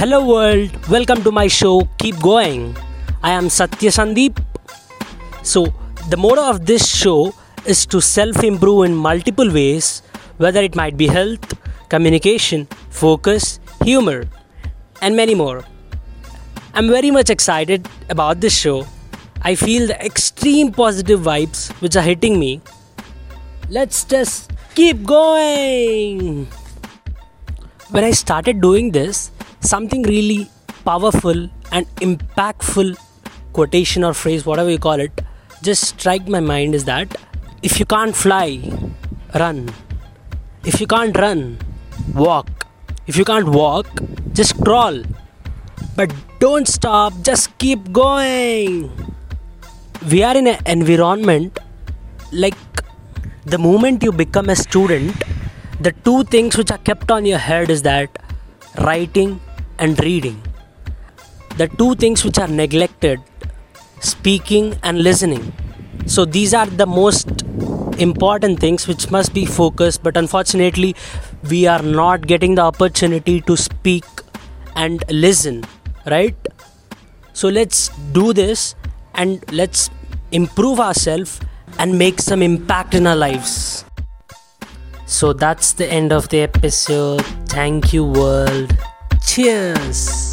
Hello world, welcome to my show Keep Going. I am Satya Sandeep. So, the motto of this show is to self improve in multiple ways, whether it might be health, communication, focus, humor, and many more. I'm very much excited about this show. I feel the extreme positive vibes which are hitting me. Let's just keep going. When I started doing this, something really powerful and impactful quotation or phrase, whatever you call it, just strike my mind is that if you can't fly, run. If you can't run, walk. If you can't walk, just crawl. But don't stop, just keep going. We are in an environment like the moment you become a student, the two things which are kept on your head is that writing and reading. The two things which are neglected speaking and listening. So these are the most important things which must be focused, but unfortunately, we are not getting the opportunity to speak and listen, right? So let's do this and let's improve ourselves and make some impact in our lives. So that's the end of the episode. Thank you, world. Cheers.